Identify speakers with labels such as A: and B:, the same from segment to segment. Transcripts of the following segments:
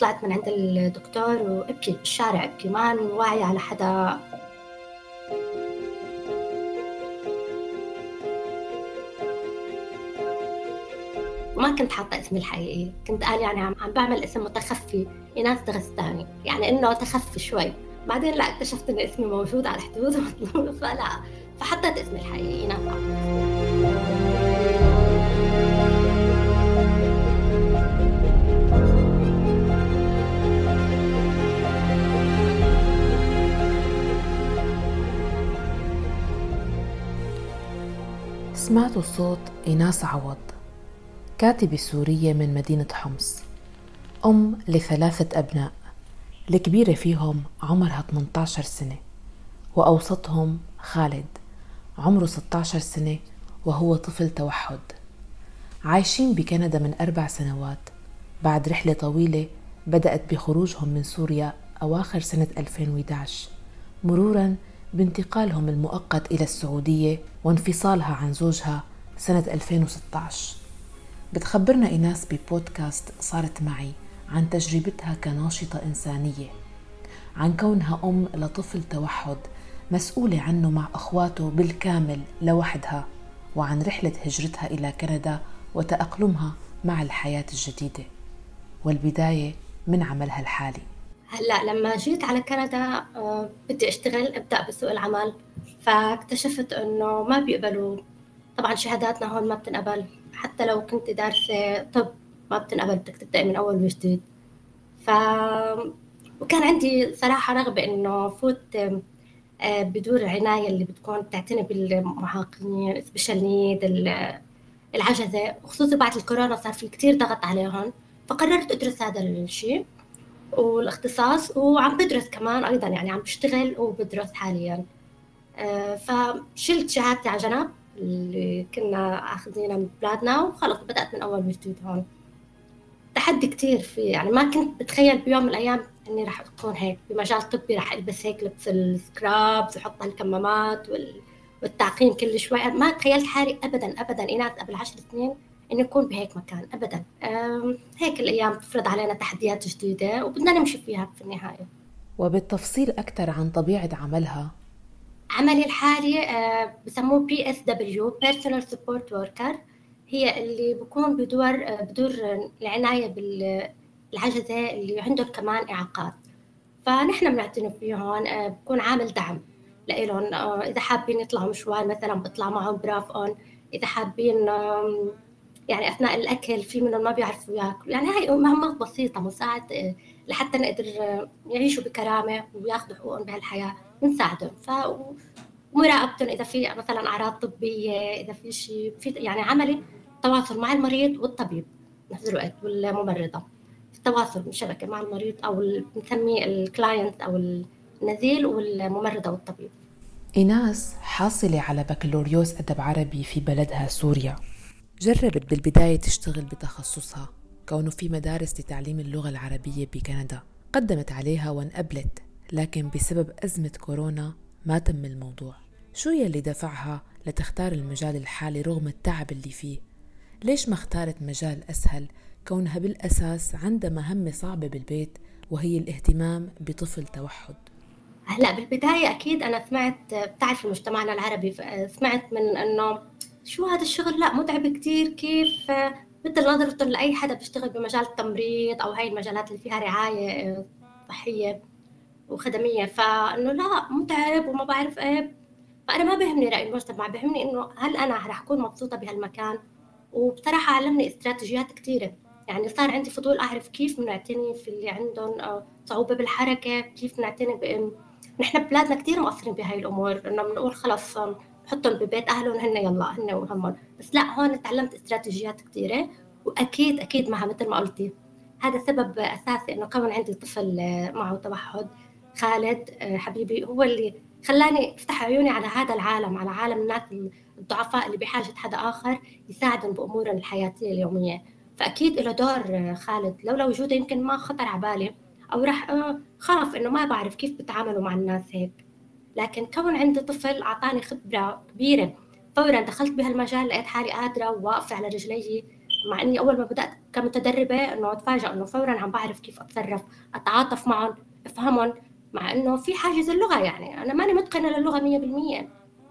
A: طلعت من عند الدكتور وابكي بالشارع ابكي ما واعية على حدا. وما كنت حاطة اسمي الحقيقي كنت قال يعني عم بعمل اسم متخفي إيناس دغستاني يعني إنه تخفي شوي. بعدين لا اكتشفت إن اسمي موجود على الحدود فلا. فحطيت اسمي الحقيقي إيناس
B: سمعتوا صوت إيناس عوض. كاتبة سورية من مدينة حمص. أم لثلاثة أبناء. الكبيرة فيهم عمرها 18 سنة وأوسطهم خالد. عمره 16 سنة وهو طفل توحد. عايشين بكندا من أربع سنوات. بعد رحلة طويلة بدأت بخروجهم من سوريا أواخر سنة 2011 مرورا بانتقالهم المؤقت إلى السعودية وانفصالها عن زوجها سنة 2016 بتخبرنا إيناس ببودكاست صارت معي عن تجربتها كناشطة إنسانية عن كونها أم لطفل توحد مسؤولة عنه مع أخواته بالكامل لوحدها وعن رحلة هجرتها إلى كندا وتأقلمها مع الحياة الجديدة. والبداية من عملها الحالي.
A: هلأ لما جيت على كندا آه، بدي أشتغل أبدأ بسوق العمل. فاكتشفت إنه ما بيقبلوا. طبعا شهاداتنا هون ما بتنقبل. حتى لو كنت دارسة طب ما بتنقبل بدك تبدأي من أول وجديد. ف وكان عندي صراحة رغبة إنه فوت آه، بدور العناية اللي بتكون تعتني بالمعاقين special need العجزة. وخصوصي بعد الكورونا صار في كتير ضغط عليهم. فقررت أدرس هذا الشيء والإختصاص وعم بدرس كمان أيضا يعني عم بشتغل وبدرس حاليا. فشلت شهادتي على جنب اللي كنا اخذينها من بلادنا وخلص بدأت من أول وجديد هون. تحدي كتير في يعني ما كنت بتخيل بيوم من الأيام إني راح أكون هيك. بمجال طبي راح ألبس هيك لبس السكرابز وأحط الكمامات والتعقيم كل شوي. ما تخيلت حالي أبدا أبدا إيناس قبل عشر سنين إني أكون بهيك مكان أبدا. هيك الأيام تفرض علينا تحديات جديدة وبدنا نمشي فيها في النهاية.
B: وبالتفصيل أكثر عن طبيعة عملها
A: عملي الحالي آه، بسموه PSW personal support worker هي اللي بكون بدور آه، بدور العناية بالعجزه اللي عندهم كمان إعاقات. فنحن بنعتني فيهم آه، بكون عامل دعم لإلهم إذا حابين يطلعوا مشوار مثلا بطلع معهم برافقهم إذا حابين يعني أثناء الأكل في منهم ما بيعرفوا ياكلوا. يعني هاي مهمات بسيطة مساعد لحتى نقدر يعيشوا بكرامة وياخذوا حقوقهم بهالحياة بنساعدهم. ف ومراقبتهم إذا في مثلا أعراض طبية إذا في شيء في يعني عملي تواصل مع المريض والطبيب بنفس الوقت والممرضة. التواصل شبكه مع المريض أو بنسميه الكلاينت أو النزيل والممرضة والطبيب.
B: إيناس حاصلة على بكالوريوس أدب عربي في بلدها سوريا. جربت بالبداية تشتغل بتخصصها. كونه في مدارس لتعليم اللغة العربية بكندا. قدمت عليها وانقبلت لكن بسبب أزمة كورونا ما تم الموضوع. شو يلي دفعها لتختار المجال الحالي رغم التعب اللي فيه؟ ليش ما اختارت مجال أسهل كونها بالأساس عندها مهمة صعبة بالبيت وهي الاهتمام بطفل توحد؟
A: هلا بالبداية أكيد أنا سمعت بتعرف مجتمعنا العربي سمعت من إنه شو هذا الشغل؟ لا متعب كتير كيف مثل نظرة لأي حدا بيشتغل بمجال التمريض أو هاي المجالات اللي فيها رعاية صحية وخدمية فإنه لا متعب وما بعرف إيه. فأنا ما بهمني رأي المجتمع بهمني إنه هل أنا رح أكون مبسوطة بهالمكان؟ وبصراحة علمني استراتيجيات كثيره يعني صار عندي فضول أعرف كيف بنعتني في اللي عندهم آه، صعوبة بالحركة كيف بنعتني بان نحن ببلادنا كثير مقصرين بهاي الأمور. إنه بنقول خلص نحطهم ببيت أهلهم هن يلا هن وهمهم بس لا هون تعلمت استراتيجيات كثيره واكيد أكيد معها مثل ما قلتي. هذا سبب أساسي إنه كون عندي طفل آه، معه توحد. خالد آه، حبيبي هو اللي خلاني أفتح عيوني على هذا العالم على عالم الناس الضعفاء اللي بحاجة حدا آخر يساعدهم بأمورهم الحياتية اليومية. فأكيد له دور آه، خالد. لولا وجوده يمكن ما خطر على بالي أو راح خاف إنه ما بعرف كيف بتعاملوا مع الناس هيك. لكن كون عندي طفل أعطاني خبرة كبيرة. فورا دخلت بهالمجال لقيت حالي قادرة وواقفة على رجلي. مع إني أول ما بدأت كمتدربة إنه اتفاجئ إنه فورا عم بعرف كيف أتصرف أتعاطف معهم أفهمهم مع إنه في حاجز اللغة يعني. أنا ماني متقنة للغة 100%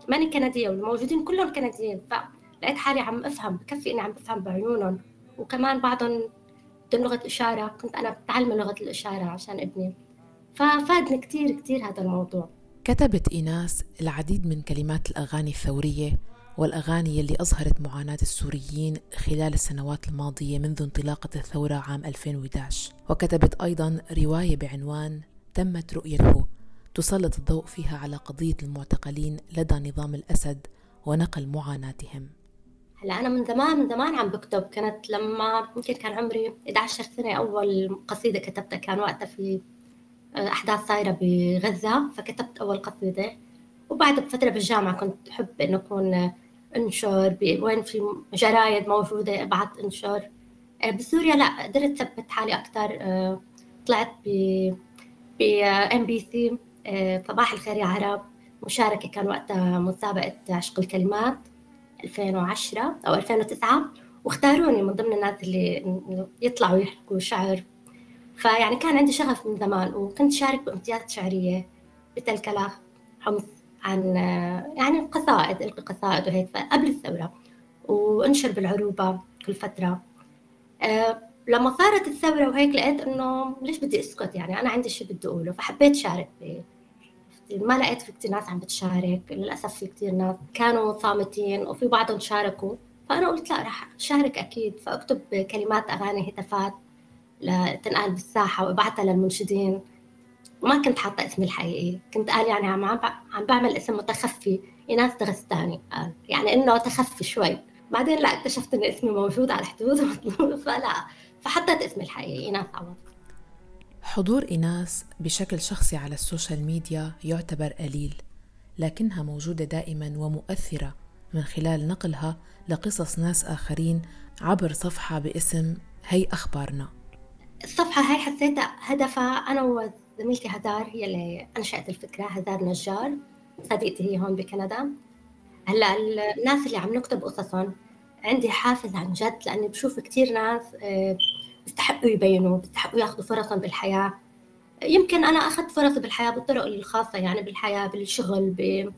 A: ماني كندية والموجودين كلهم كنديين. فلقيت حالي عم أفهم بكفي إني عم بفهم بعيونهم. وكمان بعضهم بدهم لغة اشاره كنت أنا بتعلم لغة الإشارة عشان ابني. ففادني كثير كثير هذا الموضوع.
B: كتبت إيناس العديد من كلمات الأغاني الثورية والأغاني اللي أظهرت معاناة السوريين خلال السنوات الماضية منذ انطلاقة الثورة عام 2011 وكتبت أيضا رواية بعنوان تمت رؤيته تسلط الضوء فيها على قضية المعتقلين لدى نظام الأسد ونقل معاناتهم.
A: هلا أنا من زمان من زمان عم بكتب. كانت لما يمكن كان عمري 11 سنة أول قصيدة كتبتها كان وقتها في آه، أحداث صايرة بغزة فكتبت أول قصيدة. وبعد بفترة بالجامعة كنت أحب إنه أكون انشر وين في جرايد موجودة أبعث انشر. آه، بسوريا لا قدرت ثبت حالي أكثر آه، طلعت ب ب MBC صباح الخير يا عرب. مشاركة كان وقتها مسابقة عشق الكلمات 2010 أو 2009 واختاروني من ضمن الناس اللي يطلعوا يحكوا شعر. فيعني كان عندي شغف من زمان وكنت شارك بأمسيات شعرية بتلكلخ حمص عن يعني قصائد إلقي قصائد وهيك قبل الثورة وانشر بالعروبة كل فترة. أه لما صارت الثورة وهيك لقيت إنه ليش بدي أسكت؟ يعني أنا عندي شيء بدي أقوله فحبيت شارك ما لقيت في كثير ناس عم بتشارك للأسف في كثير ناس كانوا صامتين وفي بعضهم شاركوا. فأنا قلت لا رح شارك أكيد فأكتب كلمات أغاني هتافات لتنقال بالساحة وأبعتها للمنشدين. وما كنت حاطة اسمي الحقيقي كنت قال يعني عم عم بعمل اسم متخفي إيناس داغستاني قال يعني إنه تخفي شوي. بعدين لا اكتشفت إن اسمي موجود على الحدود فلا فحطيت اسمي الحقيقي ايناس عوض
B: حضور إيناس بشكل شخصي على ال social media يعتبر قليل لكنها موجودة دائما ومؤثرة من خلال نقلها لقصص ناس آخرين عبر صفحة باسم هي أخبارنا.
A: الصفحة هاي حسيتها هدفها أنا وزميلتي هدار هي اللي أنشأت الفكرة هدار نجار. صديقتي هي هون بكندا. هلأ الناس اللي عم نكتب قصصهم عندي حافز عن جد لأني بشوف كتير ناس آه، بيستحقوا يبينوا بيستحقوا ياخذوا فرصهم بالحياة. يمكن أنا أخذت فرصي بالحياة بالطرق الخاصة يعني بالحياة بالشغل ب...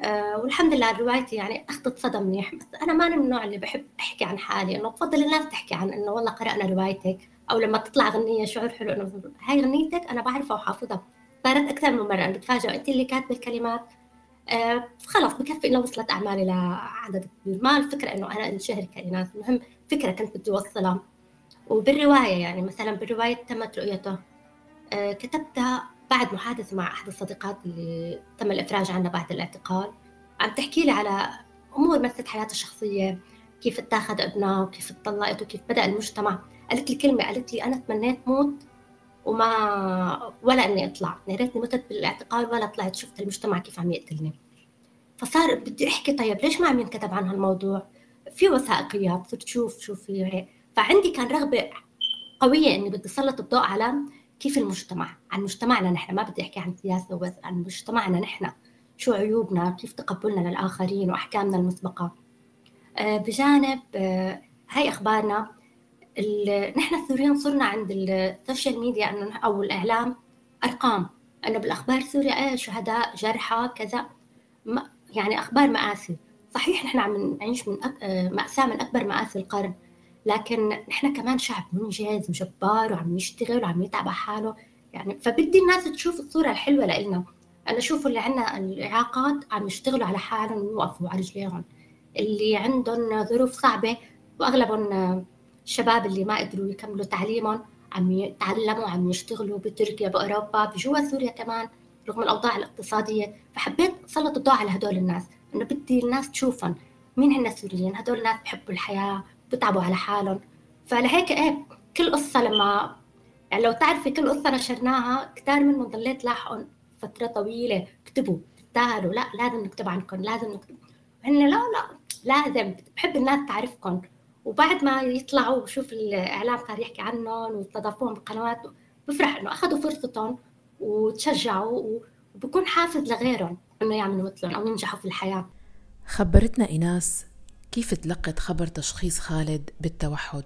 A: آه والحمد لله روايتي يعني أخذت صدى منيح. بس أنا ماني من النوع اللي بحب أحكي عن حالي إنه بفضل الناس تحكي عن إنه والله قرأنا روايتك. أو لما تطلع غنية شعور حلو إنه هاي غنيتك أنا بعرفها وحافظها. صارت أكثر من مرة أنا بتفاجئ أنت اللي كاتبة الكلمات. آه خلص بكفي إنه وصلت أعمالي لعدد ما الفكرة إنه أنا انشهر كإناث المهم فكرة كنت بدي أوصلها. وبالرواية يعني مثلا بالرواية تمت رؤيته. آه، كتبتها بعد محادثة مع أحد الصديقات اللي تم الإفراج عنها بعد الاعتقال. عم تحكي لي على أمور مثلت حياتها الشخصية كيف اتاخذ ابنها وكيف اتطلقت وكيف بدأ المجتمع. قالت لي كلمة قالت لي أنا تمنيت موت وما ولا إني أطلع يا ريتني متت بالاعتقال ولا طلعت شفت المجتمع كيف عم يقتلني. فصار بدي أحكي طيب ليش ما عم ينكتب عن هالموضوع؟ في وثائقيات صرت تشوف شو في هيك. فعندي كان رغبة قوية إني بدي أسلط الضوء على كيف المجتمع عن مجتمعنا نحن. ما بدي أحكي عن سياسة وبس عن مجتمعنا نحن. شو عيوبنا كيف تقبلنا للآخرين وأحكامنا المسبقة. آه، بجانب آه، هاي أخبارنا نحن السوريين صرنا عند ال social media أنه أو الإعلام أرقام. أنه بالأخبار سوريا إيه شهداء جرحى كذا. يعني أخبار مآسي. صحيح نحن عم نعيش من آه، مأساة من أكبر مآسي القرن. لكن نحن كمان شعب منجز وجبار وعم يشتغل وعم يتعب على حاله. يعني فبدي الناس تشوف الصورة الحلوة لإلنا. أنا أشوف اللي عندنا الإعاقات عم يشتغلوا على حالهم ويوقفوا على رجليهم. اللي عندهم ظروف صعبة وأغلبهم الشباب اللي ما قدروا يكملوا تعليمهم عم يتعلموا عم يشتغلوا بتركيا بأوروبا بجوا سوريا كمان رغم الأوضاع الاقتصادية. فحبيت أسلط الضوء على هدول الناس إنه بدي الناس تشوفهم. مين هن السوريين؟ هدول الناس بحبوا الحياة بتعبوا على حالهم. فلهيك إيه كل قصة لما يعني لو تعرفي كل قصة نشرناها كتار منهم ضليت لاحقهم فترة طويلة. اكتبوا تستاهلوا لا لازم نكتب عنكم لازم نكتب. هن لا لا لازم. بحب الناس تعرفكم وبعد ما يطلعوا وشوف الإعلام صار يحكي عنهم واستضافوهم بقنوات بفرح إنه أخذوا فرصتهم وتشجعوا وبكون حافز لغيرهم إنه يعملوا مثلهم أو ينجحوا في الحياة.
B: خبرتنا إيناس كيف تلقت خبر تشخيص خالد بالتوحد؟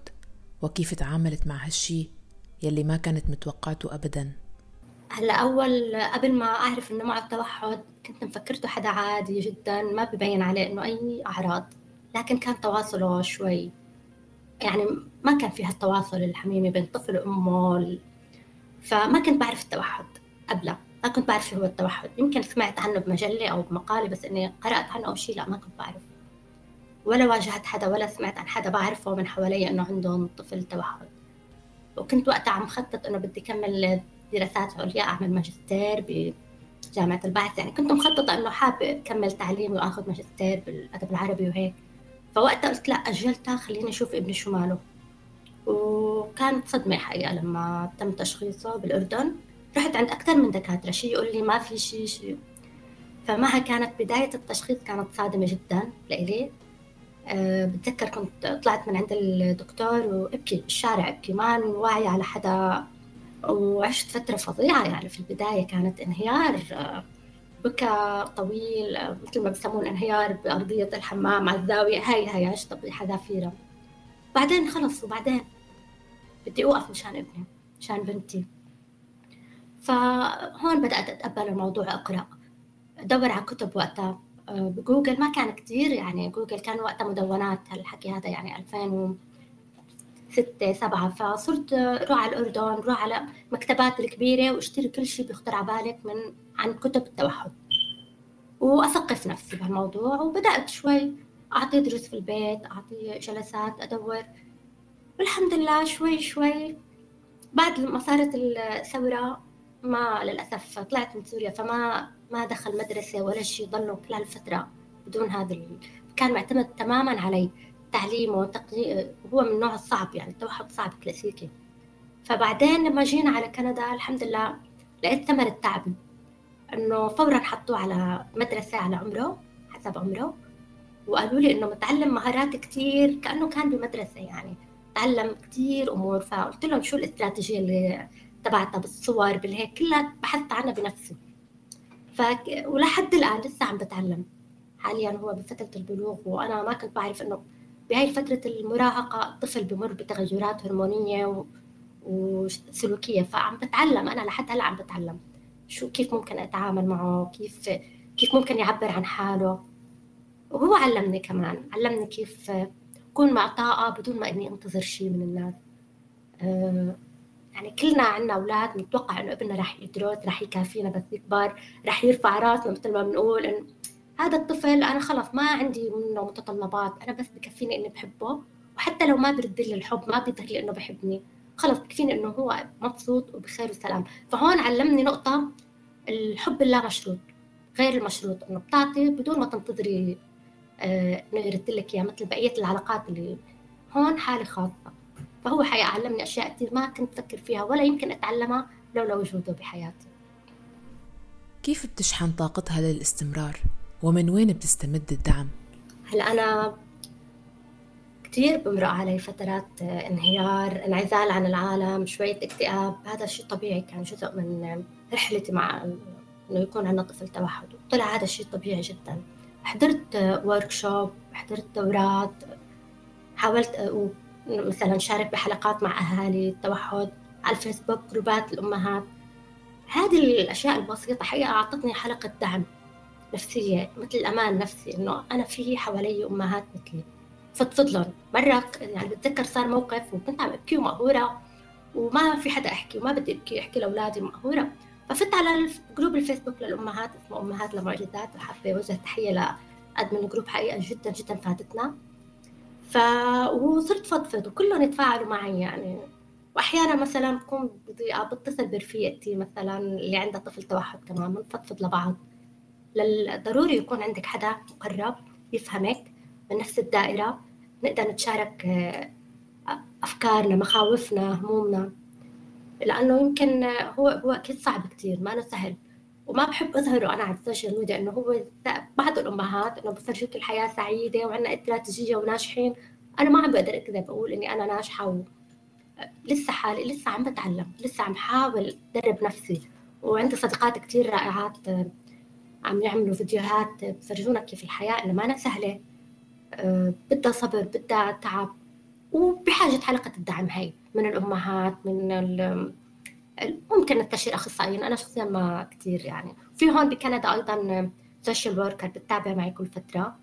B: وكيف تعاملت مع هالشي يلي ما كانت متوقعته أبدا؟
A: هلأ أول قبل ما أعرف إنه معه التوحد كنت مفكرته حدا عادي جدا ما ببين عليه إنه أي أعراض لكن كان تواصله شوي يعني ما كان في هالتواصل الحميمي بين الطفل وأمه فما كنت بعرف التوحد قبله ما كنت بعرف شو هو التوحد. يمكن سمعت عنه بمجلة أو بمقالة بس إني قرأت عنه أو شيء لا ما كنت بعرف. ولا واجهت حدا ولا سمعت عن حدا بعرفه من حوالي إنه عندهم طفل توحد. وكنت وقتها عم خطط إنه بدي كمل دراسات عليا أعمل ماجستير بجامعة البحث يعني كنت مخططة إنه حابة أكمل تعليمي وآخذ ماجستير بالأدب العربي وهيك. فوقتها قلت لا أجلتها خليني أشوف ابني شو ماله. وكانت صدمة حقيقة لما تم تشخيصه بالأردن. رحت عند أكثر من دكاترة شيء يقول لي ما في شيء شيء فمعها كانت بداية التشخيص كانت صادمة جدا لإلي. أه بتذكر كنت طلعت من عند الدكتور وأبكي بالشارع أبكي ما واعية على حدا. وعشت فترة فظيعة يعني في البداية كانت انهيار. أه بكى طويل أه مثل ما بسمون انهيار بأرضية الحمام على الزاوية. هاي هاي عشت بحذافيرة بعدين خلص وبعدين بدي أوقف مشان ابني مشان بنتي. فهون بدأت أتقبل الموضوع أقرأ. أدور على كتب وقتها. آه، بجوجل ما كان كتير يعني. جوجل كان وقتها مدونات. هالحكي هذا يعني 2006 7 فصرت روح على الأردن روح على مكتبات الكبيرة واشتري كل شيء بيخطر على بالك من عن كتب التوحد. وأثقف نفسي بهالموضوع وبدأت شوي أعطي دروس في البيت أعطي جلسات أدور. والحمد لله شوي شوي بعد ما صارت الثورة ما للأسف طلعت من سوريا فما ما دخل مدرسة ولا شيء ضلوا كل هالفترة بدون هذا. كان معتمد تماما علي تعليمه وتقديم هو من النوع الصعب يعني التوحد صعب كلاسيكي. فبعدين لما جينا على كندا الحمد لله لقيت ثمر التعب إنه فورا حطوه على مدرسة على عمره حسب عمره. وقالوا لي إنه متعلم مهارات كثير كأنه كان بمدرسة يعني. تعلم كثير أمور فقلت لهم شو الاستراتيجية اللي تبعتها بالصور بالهيك كلها بحثت عنها بنفسي. ف ولحد الآن لسه عم بتعلم. حاليا هو بفترة البلوغ وأنا ما كنت بعرف إنه بهاي فترة المراهقة الطفل بمر بتغيرات هرمونية و... وسلوكية فعم بتعلم. أنا لحد هلأ عم بتعلم. شو كيف ممكن أتعامل معه؟ كيف كيف ممكن يعبر عن حاله؟ وهو علمني كمان علمني كيف أكون معطاءة بدون ما إني أنتظر شيء من الناس. أه يعني كلنا عنا أولاد نتوقع إنه ابننا رح يدرس رح يكافينا بس يكبر رح يرفع راسنا مثل ما بنقول إن هذا الطفل أنا خلص ما عندي منه متطلبات أنا بس بكفيني إني بحبه. وحتى لو ما برد لي الحب ما بيظهر لي إنه بحبني. خلص بكفيني إنه هو مبسوط وبخير وسلام فهون علمني نقطة الحب اللا مشروط غير المشروط إنه بتعطي بدون ما تنتظري آه إنه يرد لك إياه مثل بقية العلاقات اللي هون حالة خاصة فهو حقيقة علمني أشياء كثير ما كنت أفكر فيها ولا يمكن أتعلمها لولا وجوده بحياتي
B: كيف بتشحن طاقتها للاستمرار؟ ومن وين بتستمد الدعم؟
A: هلأ أنا كثير بمرق علي فترات انهيار انعزال عن العالم شوية اكتئاب. هذا شيء طبيعي كان جزء من رحلتي مع إنه يكون عندنا طفل توحد. طلع هذا الشيء طبيعي جدا. حضرت ورك شوب حضرت دورات. حاولت مثلا شارك بحلقات مع أهالي التوحد على الفيسبوك جروبات الأمهات. هذه الأشياء البسيطة حقيقة أعطتني حلقة دعم نفسية مثل الأمان النفسي إنه أنا في حوالي أمهات مثلي. فضفض لهم مرة يعني بتذكر صار موقف وكنت عم أبكي ومقهورة وما في حدا أحكي وما بدي أبكي أحكي لأولادي مقهورة. ففت على group الفيسبوك للأمهات اسمه أمهات لمعجزات وحابة أوجه تحية ل admin ال group حقيقة جدا جدا فادتنا. ف وصرت فضفض وكلهم يتفاعلوا معي يعني. واحيانا مثلا بكون بضيقه بتصل برفيقتي مثلا اللي عندها طفل توحد كمان بنفضفض لبعض. ضروري يكون عندك حدا مقرب يفهمك. نفس الدائرة نقدر نتشارك آه، أفكارنا مخاوفنا همومنا. لأنه يمكن هو هو أكيد صعب كثير ما سهل. وما بحب أظهره أنا على السوشيال ميديا إنه هو بعض الأمهات إنه بفرجوك الحياة سعيدة وعندنا استراتيجيه وناجحين. أنا ما عم بقدر أكذب أقول إني أنا ناجحة و... لسه حالي لسه عم بتعلم لسه عم حاول أدرب نفسي. وعندي صديقات كثير رائعات عم يعملوا فيديوهات بفرجونا كيف الحياة إنه ما سهلة. آه، بدها صبر بدها تعب وبحاجة حلقة الدعم هاي من الأمهات من ممكن نستشير أخصائيين. أنا شخصيا ما كثير يعني. في هون بكندا أيضا social worker بتتابع معي كل فترة.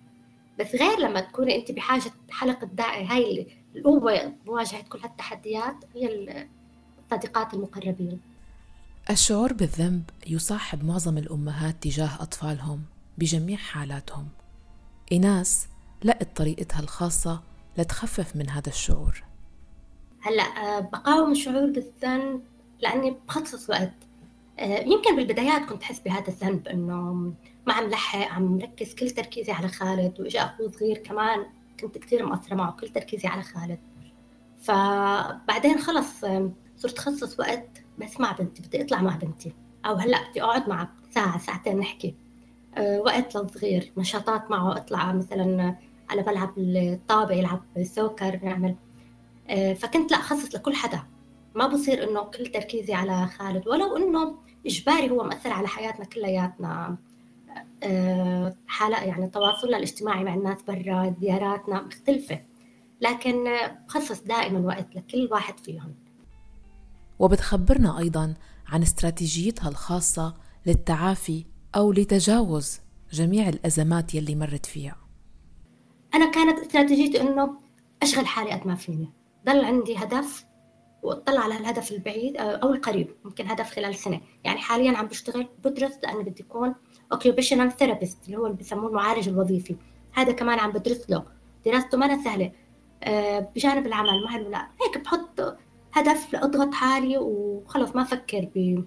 A: بس غير لما تكوني أنت بحاجة حلقة داعي هاي القوة بمواجهة كل هالتحديات هي الصديقات المقربين.
B: الشعور بالذنب يصاحب معظم الأمهات تجاه أطفالهم بجميع حالاتهم. إيناس لقت طريقتها الخاصة لتخفف من هذا الشعور.
A: هلأ آه، بقاوم الشعور بالذنب لأني بخصص وقت. آه، يمكن بالبدايات كنت أحس بهذا الذنب إنه ما عم لحق عم مركز كل تركيزي على خالد وإجا أخوه صغير كمان كنت كثير مقصرة معه كل تركيزي على خالد. فبعدين خلص صرت خصص وقت بس مع بنتي بدي أطلع مع بنتي. أو هلا بدي أقعد معها ساعة ساعتين نحكي. وقت للصغير نشاطات معه أطلع مثلا على ملعب الطابة يلعب سوكر نعمل أه فكنت لا اخصص لكل حدا. ما بصير إنه كل تركيزي على خالد ولو إنه إجباري هو مأثر على حياتنا كلياتنا. أه حالة يعني تواصلنا الاجتماعي مع الناس برا زياراتنا مختلفة. لكن بخصص دائما وقت لكل واحد فيهم.
B: وبتخبرنا أيضا عن استراتيجيتها الخاصة للتعافي أو لتجاوز جميع الأزمات يلي مرت فيها.
A: أنا كانت استراتيجيتي إنه أشغل حالي قد ما فيني. ضل عندي هدف وأطلع على الهدف البعيد آه، أو القريب ممكن هدف خلال سنة. يعني حاليا عم بشتغل بدرس لأنه بدي أكون occupational therapist اللي هو اللي بسموه المعالج الوظيفي. هذا كمان عم بدرس له. دراسته ما سهلة. آه، بجانب العمل ما لا. هيك بحط هدف لأضغط حالي وخلص ما أفكر ب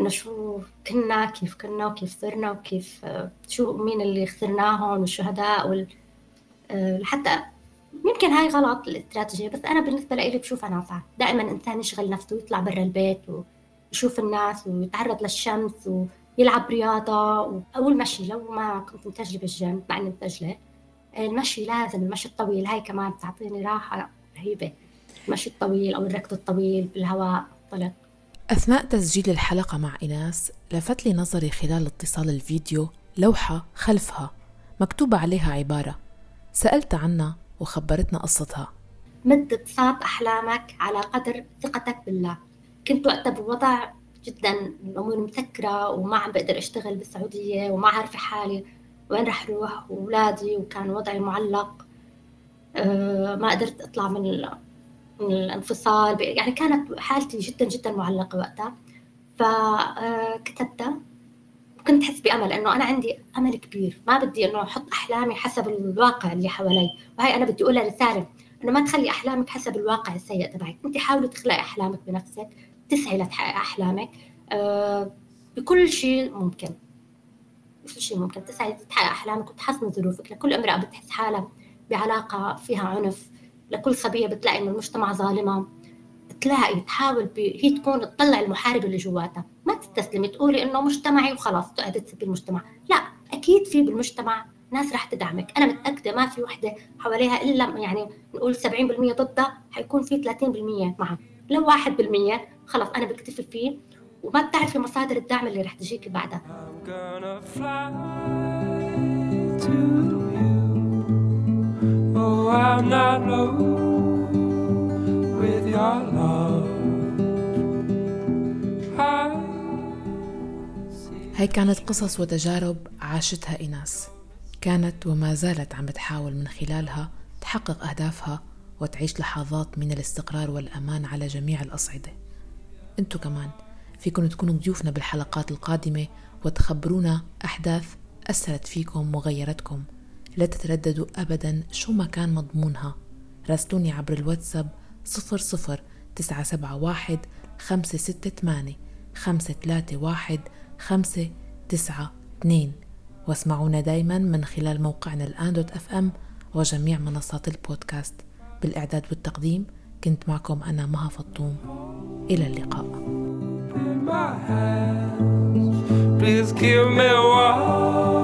A: إنه شو كنا كيف كنا وكيف صرنا وكيف آه، شو مين اللي خسرناهم والشهداء وال لحتى يمكن هاي غلط الاستراتيجية بس أنا بالنسبة لي بشوفها نافعة دائما إنسان يشغل نفسه ويطلع برا البيت ويشوف الناس ويتعرض للشمس ويلعب رياضة أو المشي لو ما كنت متجلة بالجيم مع إني متجلة المشي لازم المشي الطويل هاي كمان بتعطيني راحة رهيبة. المشي الطويل أو الركض الطويل بالهواء طلق
B: أثناء تسجيل الحلقة مع إناس لفت لي نظري خلال اتصال الفيديو لوحة خلفها مكتوبة عليها عبارة سألت عنها وخبرتنا قصتها.
A: مد بساط أحلامك على قدر ثقتك بالله. كنت وقتها بوضع جدا الأمور مسكرة وما عم بقدر أشتغل بالسعودية وما عارفة حالي وين رح روح وأولادي وكان وضعي معلق. أه ما قدرت أطلع من, من الانفصال. يعني كانت حالتي جدا جدا معلقة وقتها. فكتبتها كنت أحس بأمل إنه أنا عندي أمل كبير. ما بدي إنه أحط أحلامي حسب الواقع اللي حوالي. وهي أنا بدي أقولها رسالة إنه ما تخلي أحلامك حسب الواقع السيء تبعك. أنت حاولي تخلقي أحلامك بنفسك تسعي لتحققي أحلامك. أه بكل شيء ممكن. كل شيء ممكن. تسعي تحقق أحلامك وتحسن ظروفك. لكل امرأة بتحس حالها بعلاقة فيها عنف. لكل صبية بتلاقي إنه المجتمع ظالمة. تلاقي تحاول. هي تكون تطلع المحارب اللي جواتها. ما تستسلمي تقولي إنه مجتمعي وخلاص تقعدي تسبي المجتمع. لا أكيد في بالمجتمع ناس راح تدعمك. أنا متأكدة ما في وحدة حواليها إلا يعني نقول 70% ضدها حيكون في 30% معها لو 1% خلاص أنا بكتفي فيه وما بتعرفي مصادر الدعم اللي راح تجيكي بعدها. Oh, I'm not with your love. هاي كانت قصص وتجارب عاشتها إيناس. كانت وما زالت عم بتحاول من خلالها تحقق أهدافها وتعيش لحظات من الاستقرار والأمان على جميع الأصعدة. أنتو كمان فيكم تكونوا ضيوفنا بالحلقات القادمة وتخبرونا أحداث أثرت فيكم وغيرتكم. لا تترددوا أبدا شو ما كان مضمونها. راسلوني عبر الواتساب صفر صفر تسعة سبعة واحد خمسة تسعة اثنين واسمعونا دايما من خلال موقعنا الآن دوت أف أم وجميع منصات البودكاست. بالإعداد والتقديم كنت معكم أنا مها فطوم. إلى اللقاء. Please give me with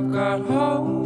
C: I've got hope.